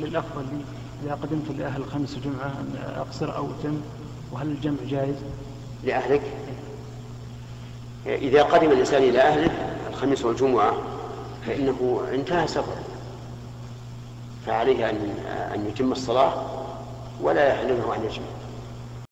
هل الأفضل لي إذا قدمت لأهل الخميس والجمعة أن أقصر أو أتم؟ وهل الجمع جائز؟ لأهلك؟ إذا قدم الإنسان إلى أهله الخميس والجمعة فإنه انتهى سفره. فعليه أن أن يتم الصلاة ولا يحل له أن يجمع.